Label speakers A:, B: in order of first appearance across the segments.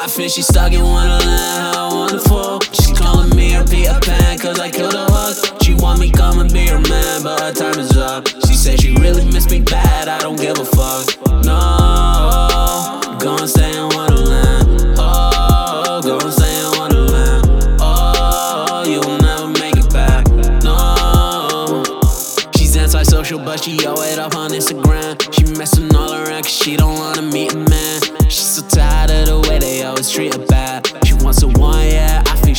A: I feel she's stuck in Wonderland, how wonderful. She's calling me her Peter Pan, cause I killed her hook. She want me come and be her man, but her time is up. She said she really missed me bad, I don't give a fuck. No, gonna stay in Wonderland. Oh, gonna stay in Wonderland. Oh, you will never make it back. No, she's antisocial, but she owe it up on Instagram. She messing all around cause she don't wanna meet a man. She's so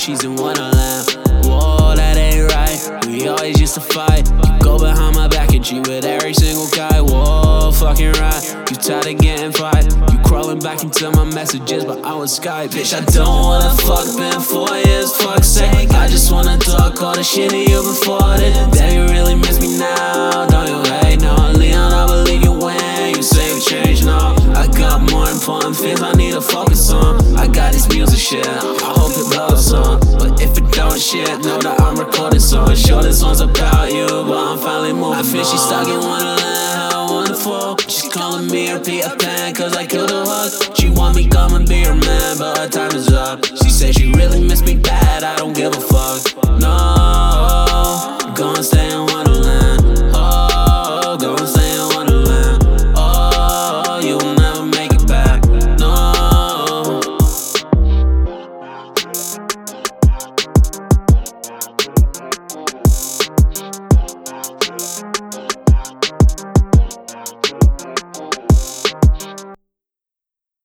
A: she's in Wonderland. Whoa, that ain't right. We always used to fight. You go behind my back and cheat with every single guy. Whoa, fucking right. You tired of getting fight. You crawling back into my messages, but I was Skype. Bitch, I don't wanna fuck, been four years, fuck's sake. I just wanna talk all the shit to you before this. Damn, you really miss me now, don't you hate? No, Leon, I believe you when you say you changed. No, I got more important things I need to focus on. I got this music shit, shit. Know that I'm recording, so I'm sure this one's about you. But I'm finally moving. I feel she's stuck in wonderland, how wonderful. She's calling me her Peter Pan, cause I killed her hug. She want me come and be her man, but her time is up. She said she really missed me bad, I don't give a fuck. No.